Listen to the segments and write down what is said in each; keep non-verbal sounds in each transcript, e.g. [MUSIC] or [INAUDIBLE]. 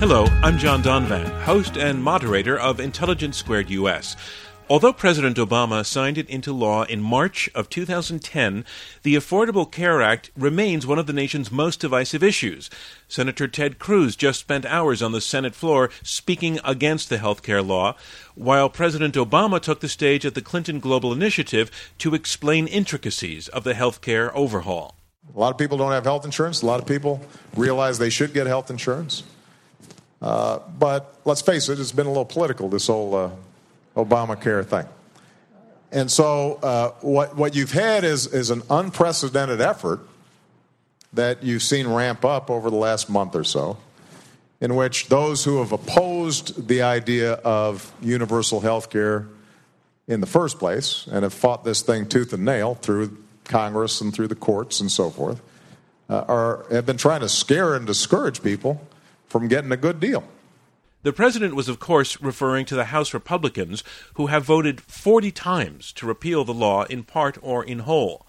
Hello, I'm John Donvan, host and moderator of Intelligence Squared US. Although President Obama signed it into law in March of 2010, the Affordable Care Act remains one of the nation's most divisive issues. Senator Ted Cruz just spent hours on the Senate floor speaking against the health care law, while President Obama took the stage at the Clinton Global Initiative to explain intricacies of the health care overhaul. A lot of people don't have health insurance. A lot of people realize they should get health insurance. Uh, but let's face it, it's been a little political, this whole uh, Obamacare thing. And so, uh, what, what you've had is, is an unprecedented effort that you've seen ramp up over the last month or so, in which those who have opposed the idea of universal health care in the first place and have fought this thing tooth and nail through Congress and through the courts and so forth, uh, are, have been trying to scare and discourage people from getting a good deal. The president was, of course, referring to the House Republicans, who have voted 40 times to repeal the law in part or in whole.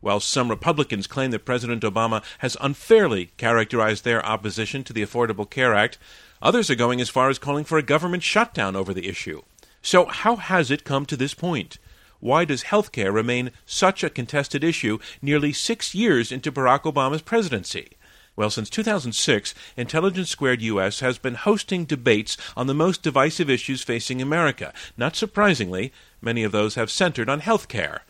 While some Republicans claim that President Obama has unfairly characterized their opposition to the Affordable Care Act, others are going as far as calling for a government shutdown over the issue. So, how has it come to this point? Why does health care remain such a contested issue nearly six years into Barack Obama's presidency? Well, since 2006, Intelligence Squared US has been hosting debates on the most divisive issues facing America. Not surprisingly, many of those have centered on health care.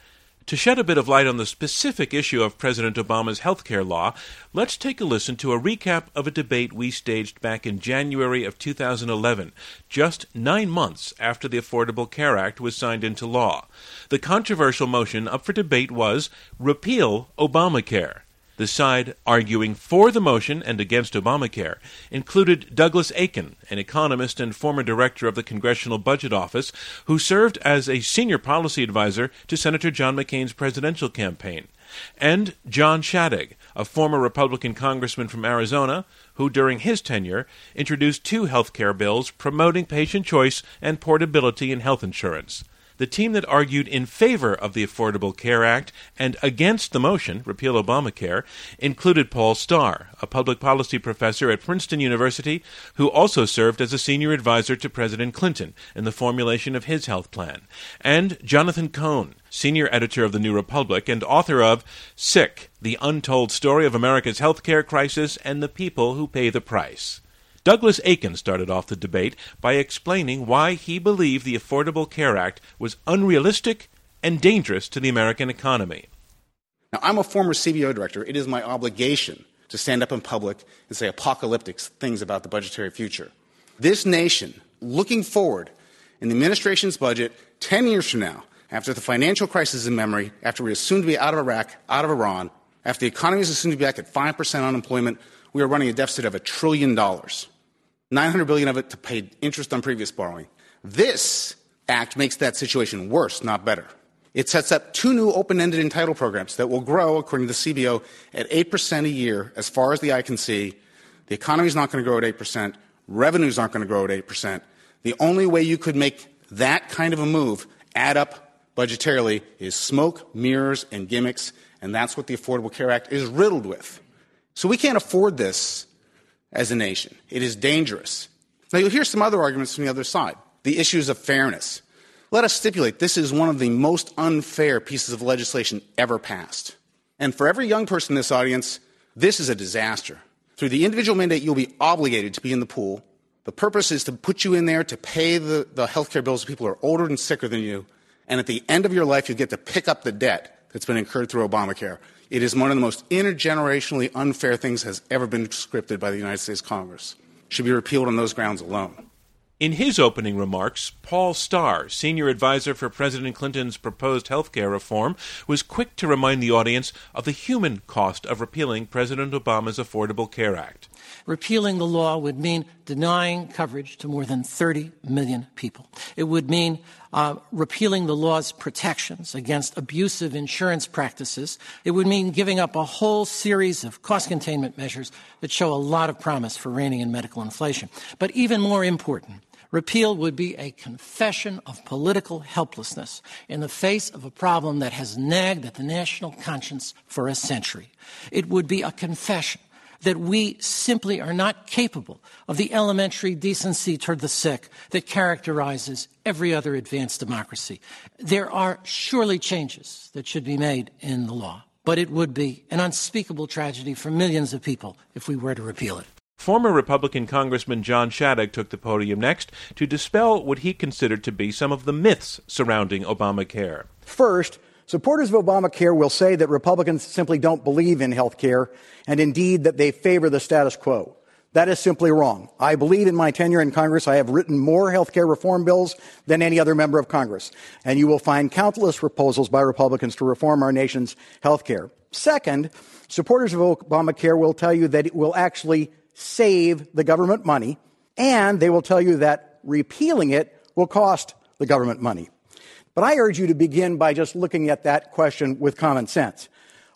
To shed a bit of light on the specific issue of President Obama's health care law, let's take a listen to a recap of a debate we staged back in January of 2011, just nine months after the Affordable Care Act was signed into law. The controversial motion up for debate was Repeal Obamacare. The side arguing for the motion and against Obamacare included Douglas Eakin, an economist and former director of the Congressional Budget Office, who served as a senior policy advisor to Senator John McCain's presidential campaign, and John Shadegg, a former Republican congressman from Arizona, who during his tenure introduced two health care bills promoting patient choice and portability in health insurance the team that argued in favor of the Affordable Care Act and against the motion, repeal Obamacare, included Paul Starr, a public policy professor at Princeton University who also served as a senior advisor to President Clinton in the formulation of his health plan, and Jonathan Cohn, senior editor of the New Republic and author of Sick, the Untold Story of America's Healthcare Crisis and the People Who Pay the Price. Douglas Eakin started off the debate by explaining why he believed the Affordable Care Act was unrealistic and dangerous to the American economy. Now, I'm a former CBO director. It is my obligation to stand up in public and say apocalyptic things about the budgetary future. This nation, looking forward in the administration's budget 10 years from now, after the financial crisis in memory, after we assume to be out of Iraq, out of Iran, after the economy is assumed to be back at 5% unemployment, we are running a deficit of a trillion dollars. 900 billion of it to pay interest on previous borrowing. This act makes that situation worse, not better. It sets up two new open-ended entitle programs that will grow, according to the CBO, at 8% a year as far as the eye can see. The economy is not going to grow at 8%. Revenues aren't going to grow at 8%. The only way you could make that kind of a move add up budgetarily is smoke, mirrors, and gimmicks, and that's what the Affordable Care Act is riddled with. So we can't afford this as a nation. It is dangerous. Now, you'll hear some other arguments from the other side the issues of fairness. Let us stipulate this is one of the most unfair pieces of legislation ever passed. And for every young person in this audience, this is a disaster. Through the individual mandate, you'll be obligated to be in the pool. The purpose is to put you in there to pay the, the health care bills of people who are older and sicker than you. And at the end of your life, you get to pick up the debt that's been incurred through Obamacare. It is one of the most intergenerationally unfair things has ever been scripted by the United States Congress. Should be repealed on those grounds alone. In his opening remarks, Paul Starr, senior advisor for President Clinton's proposed health care reform, was quick to remind the audience of the human cost of repealing President Obama's Affordable Care Act. Repealing the law would mean denying coverage to more than 30 million people. It would mean uh, repealing the law's protections against abusive insurance practices. It would mean giving up a whole series of cost containment measures that show a lot of promise for reining in medical inflation. But even more important, Repeal would be a confession of political helplessness in the face of a problem that has nagged at the national conscience for a century. It would be a confession that we simply are not capable of the elementary decency toward the sick that characterizes every other advanced democracy. There are surely changes that should be made in the law, but it would be an unspeakable tragedy for millions of people if we were to repeal it. Former Republican Congressman John Shadegg took the podium next to dispel what he considered to be some of the myths surrounding Obamacare. First, supporters of Obamacare will say that Republicans simply don't believe in health care, and indeed that they favor the status quo. That is simply wrong. I believe in my tenure in Congress, I have written more health care reform bills than any other member of Congress. And you will find countless proposals by Republicans to reform our nation's health care. Second, supporters of Obamacare will tell you that it will actually save the government money, and they will tell you that repealing it will cost the government money. But I urge you to begin by just looking at that question with common sense.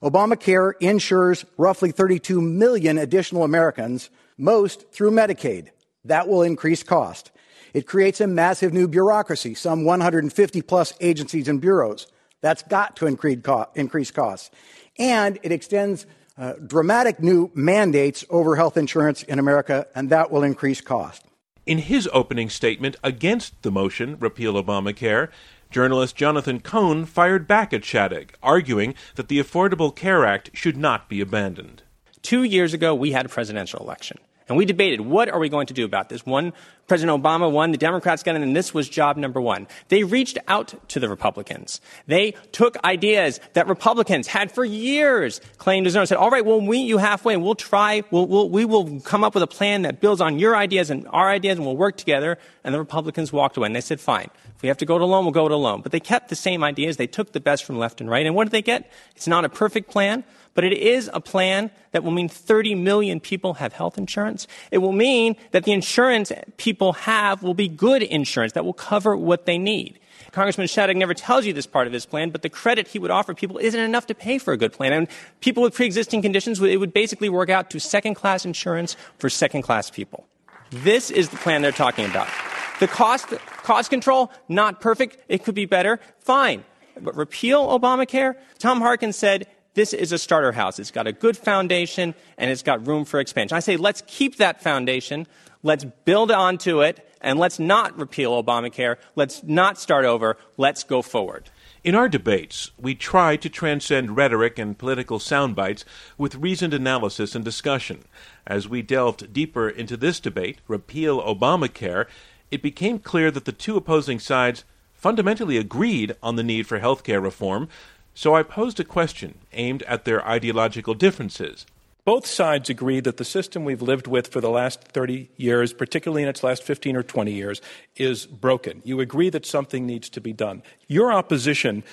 Obamacare insures roughly 32 million additional Americans, most through Medicaid. That will increase cost. It creates a massive new bureaucracy, some 150 plus agencies and bureaus. That's got to increase costs. And it extends uh, dramatic new mandates over health insurance in America, and that will increase cost. In his opening statement against the motion, Repeal Obamacare, journalist Jonathan Cohn fired back at Shadegg, arguing that the Affordable Care Act should not be abandoned. Two years ago, we had a presidential election. And we debated what are we going to do about this. One, President Obama won, the Democrats got in, and this was job number one. They reached out to the Republicans. They took ideas that Republicans had for years claimed as their own, said, all right, we'll meet you halfway and we'll try, we'll, we'll, we will come up with a plan that builds on your ideas and our ideas and we'll work together. And the Republicans walked away and they said, fine. If we have to go it alone, we'll go it alone. But they kept the same ideas. They took the best from left and right. And what did they get? It's not a perfect plan, but it is a plan that will mean 30 million people have health insurance. It will mean that the insurance people have will be good insurance that will cover what they need. Congressman Shadegg never tells you this part of his plan, but the credit he would offer people isn't enough to pay for a good plan. And people with pre-existing conditions, it would basically work out to second-class insurance for second-class people. This is the plan they're talking about. The cost, cost control, not perfect. It could be better. Fine. But repeal Obamacare? Tom Harkin said this is a starter house. It's got a good foundation and it's got room for expansion. I say let's keep that foundation, let's build onto it, and let's not repeal Obamacare. Let's not start over. Let's go forward. In our debates, we try to transcend rhetoric and political sound bites with reasoned analysis and discussion. As we delved deeper into this debate, repeal Obamacare, it became clear that the two opposing sides fundamentally agreed on the need for health care reform, so I posed a question aimed at their ideological differences. Both sides agree that the system we've lived with for the last 30 years, particularly in its last 15 or 20 years, is broken. You agree that something needs to be done. Your opposition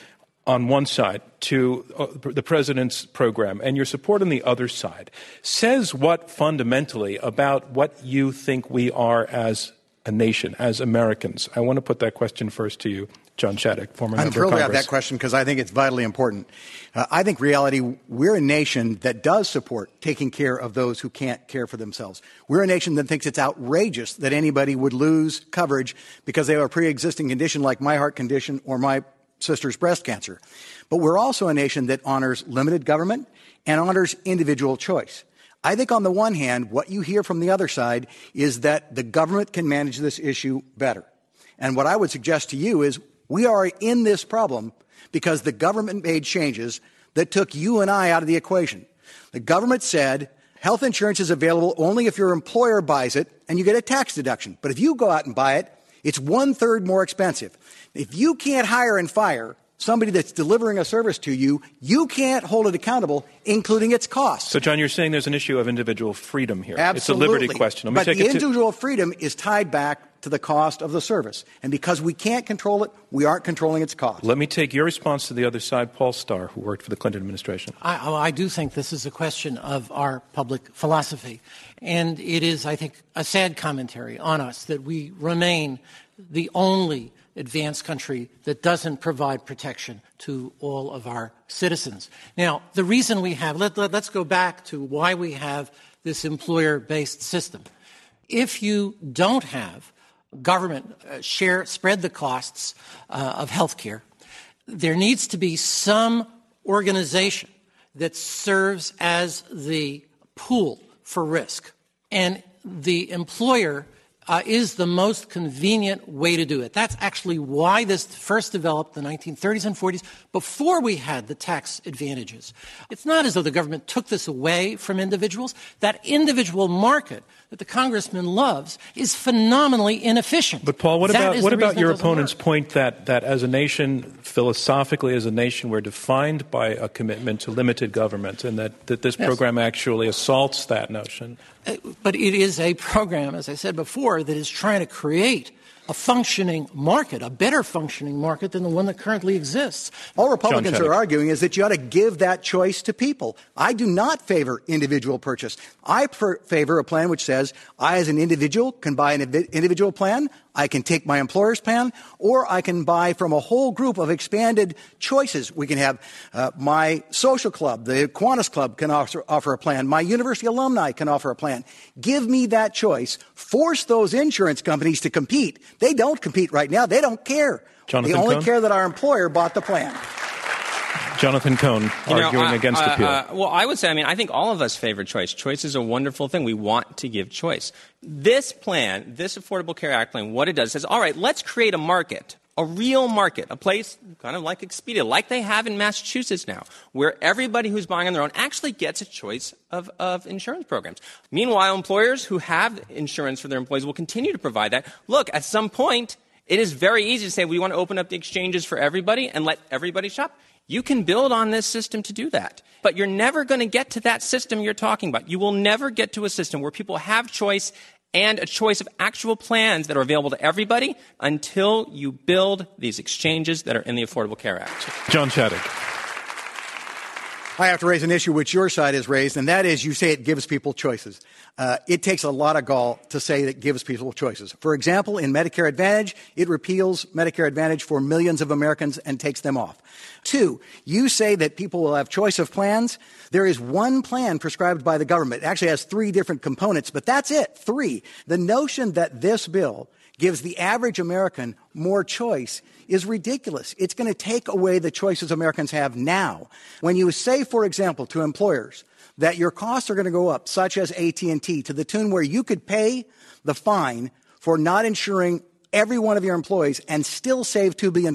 on one side to uh, the president's program and your support on the other side says what fundamentally about what you think we are as a nation, as Americans? I want to put that question first to you, John Shadegg, former I'm member thrilled of to have that question because I think it's vitally important. Uh, I think reality, we're a nation that does support taking care of those who can't care for themselves. We're a nation that thinks it's outrageous that anybody would lose coverage because they have a pre-existing condition like my heart condition or my sister's breast cancer. But we're also a nation that honors limited government and honors individual choice. I think on the one hand, what you hear from the other side is that the government can manage this issue better. And what I would suggest to you is we are in this problem because the government made changes that took you and I out of the equation. The government said health insurance is available only if your employer buys it and you get a tax deduction. But if you go out and buy it, it's one third more expensive. If you can't hire and fire somebody that's delivering a service to you, you can't hold it accountable, including its cost. So, John, you're saying there's an issue of individual freedom here. Absolutely. It's a liberty question. but the individual freedom is tied back to the cost of the service. And because we can't control it, we aren't controlling its cost. Let me take your response to the other side, Paul Starr, who worked for the Clinton administration. I, I do think this is a question of our public philosophy. And it is, I think, a sad commentary on us that we remain the only advanced country that doesn't provide protection to all of our citizens. Now, the reason we have, let, us let, go back to why we have this employer based system. If you don't have government uh, share, spread the costs uh, of health care, there needs to be some organization that serves as the pool for risk. And the employer uh, is the most convenient way to do it. That's actually why this first developed in the 1930s and 40s, before we had the tax advantages. It's not as though the government took this away from individuals. That individual market that the congressman loves is phenomenally inefficient. But Paul, what that about what about your opponent's work. point that that as a nation, philosophically, as a nation, we're defined by a commitment to limited government, and that, that this yes. program actually assaults that notion? But it is a program, as I said before, that is trying to create a functioning market, a better functioning market than the one that currently exists. All Republicans are arguing is that you ought to give that choice to people. I do not favor individual purchase. I per- favor a plan which says I, as an individual, can buy an individual plan. I can take my employer's plan, or I can buy from a whole group of expanded choices. We can have uh, my social club, the Kiwanis Club can offer, offer a plan. My university alumni can offer a plan. Give me that choice. Force those insurance companies to compete. They don't compete right now. They don't care. Jonathan they only Cohn? care that our employer bought the plan. Jonathan Cohn you know, arguing uh, against uh, appeal. Uh, well, I would say, I mean, I think all of us favor choice. Choice is a wonderful thing. We want to give choice. This plan, this Affordable Care Act plan, what it does says, all right, let's create a market, a real market, a place kind of like Expedia, like they have in Massachusetts now, where everybody who's buying on their own actually gets a choice of, of insurance programs. Meanwhile, employers who have insurance for their employees will continue to provide that. Look, at some point, it is very easy to say we want to open up the exchanges for everybody and let everybody shop. You can build on this system to do that. But you're never going to get to that system you're talking about. You will never get to a system where people have choice and a choice of actual plans that are available to everybody until you build these exchanges that are in the Affordable Care Act. John Shadegg. I have to raise an issue which your side has raised, and that is you say it gives people choices. Uh, it takes a lot of gall to say that gives people choices. For example, in Medicare Advantage, it repeals Medicare Advantage for millions of Americans and takes them off. Two, you say that people will have choice of plans. There is one plan prescribed by the government. It actually has three different components, but that's it. Three. The notion that this bill gives the average American more choice is ridiculous. It's going to take away the choices Americans have now. When you say, for example, to employers, that your costs are going to go up, such as AT&T, to the tune where you could pay the fine for not insuring every one of your employees and still save $2 billion,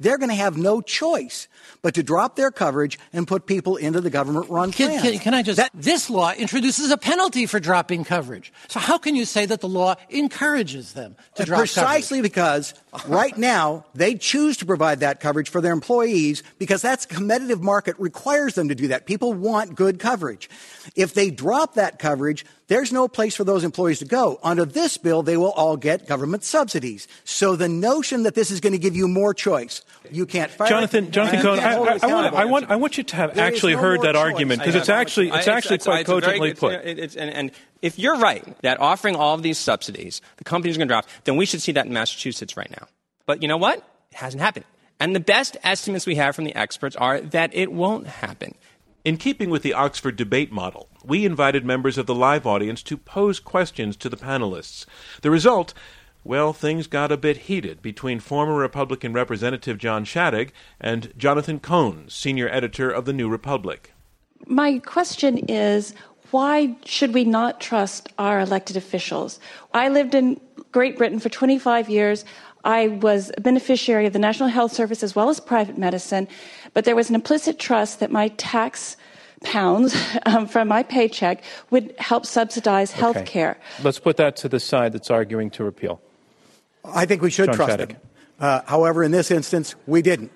they're going to have no choice but to drop their coverage and put people into the government run can, can, can, I just, that, this law introduces a penalty for dropping coverage. So how can you say that the law encourages them to drop coverage? Precisely coverage? because right now they choose to provide that coverage for their employees because that's competitive market requires them to do that. People want good coverage. If they drop that coverage, there's no place for those employees to go. Under this bill, they will all get government subsidies. So the notion that this is going to give you more choice, you can't fire Jonathan, Jonathan Cohen, I, I, I, want, I, want, I want you to have there actually no heard that choice. argument because it's actually, it's actually it's, quite it's cogently put. and, and if you're right that offering all of these subsidies, the companies are going to drop, then we should see that in Massachusetts right now. But you know what? It hasn't happened. And the best estimates we have from the experts are that it won't happen. In keeping with the Oxford debate model, we invited members of the live audience to pose questions to the panelists. The result well, things got a bit heated between former Republican Representative John Shadegg and Jonathan Cohn, senior editor of the New Republic. My question is why should we not trust our elected officials? I lived in Great Britain for 25 years. I was a beneficiary of the National Health Service as well as private medicine, but there was an implicit trust that my tax pounds [LAUGHS] um, from my paycheck would help subsidize health okay. care. Let's put that to the side that's arguing to repeal. I think we should John trust Shadegg. them. Uh, however, in this instance, we didn't.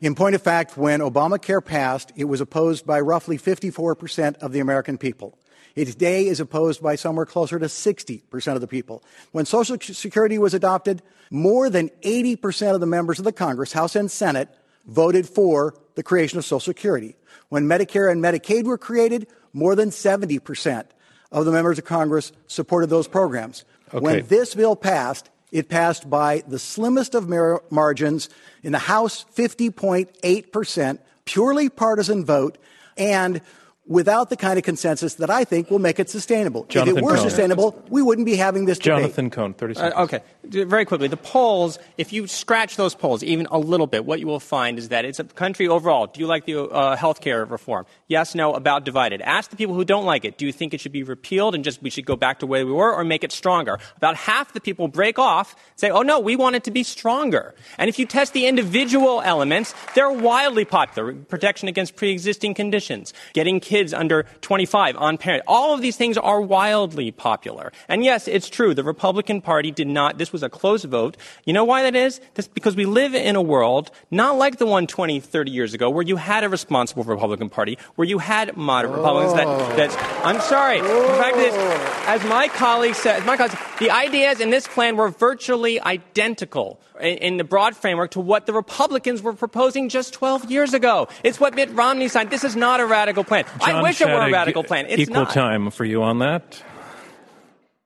In point of fact, when Obamacare passed, it was opposed by roughly 54% of the American people. It today is opposed by somewhere closer to 60% of the people. When Social Security was adopted, more than 80% of the members of the Congress, House and Senate, voted for the creation of Social Security. When Medicare and Medicaid were created, more than 70% of the members of Congress supported those programs. Okay. When this bill passed, it passed by the slimmest of mar- margins in the House, 50.8%, purely partisan vote, and without the kind of consensus that I think will make it sustainable. Jonathan if it were Cohn. sustainable, we wouldn't be having this debate. Jonathan Cohn, 30 seconds. Uh, okay, very quickly. The polls, if you scratch those polls even a little bit, what you will find is that it's a country overall. Do you like the uh, health care reform? Yes, no, about divided. Ask the people who don't like it. Do you think it should be repealed and just we should go back to where we were or make it stronger? About half the people break off, say, oh no, we want it to be stronger. And if you test the individual elements, they're wildly popular. Protection against pre-existing conditions, getting kids kids under 25 on parent. All of these things are wildly popular. And yes, it's true. The Republican Party did not, this was a close vote. You know why that is? That's because we live in a world not like the one 20, 30 years ago where you had a responsible Republican Party, where you had moderate Republicans that, oh. that's, I'm sorry. The fact is, oh. as my colleague said, my colleague, the ideas in this plan were virtually identical in the broad framework to what the Republicans were proposing just 12 years ago. It's what Mitt Romney signed. This is not a radical plan. John I wish Shadegg, it were a radical plan. It's equal not. time for you on that.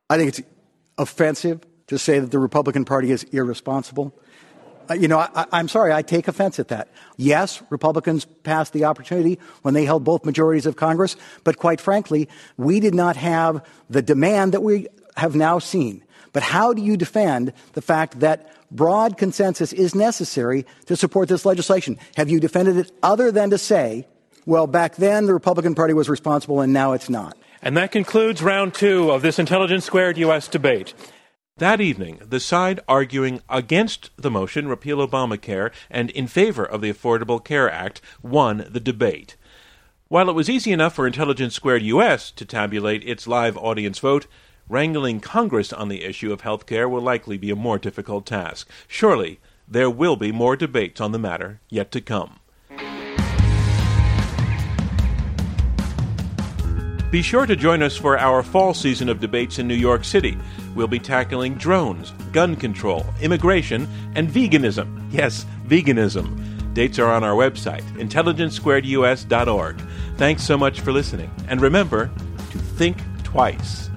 I think it's offensive to say that the Republican Party is irresponsible. Uh, you know, I, I'm sorry, I take offense at that. Yes, Republicans passed the opportunity when they held both majorities of Congress, but quite frankly, we did not have the demand that we have now seen. But how do you defend the fact that broad consensus is necessary to support this legislation? Have you defended it other than to say, well, back then the Republican Party was responsible and now it's not? And that concludes round two of this Intelligence Squared U.S. debate. That evening, the side arguing against the motion repeal Obamacare and in favor of the Affordable Care Act won the debate. While it was easy enough for Intelligence Squared US to tabulate its live audience vote, wrangling Congress on the issue of health care will likely be a more difficult task. Surely, there will be more debates on the matter yet to come. Be sure to join us for our fall season of debates in New York City. We'll be tackling drones, gun control, immigration, and veganism. Yes, veganism. Dates are on our website, intelligencesquaredus.org. Thanks so much for listening. And remember to think twice.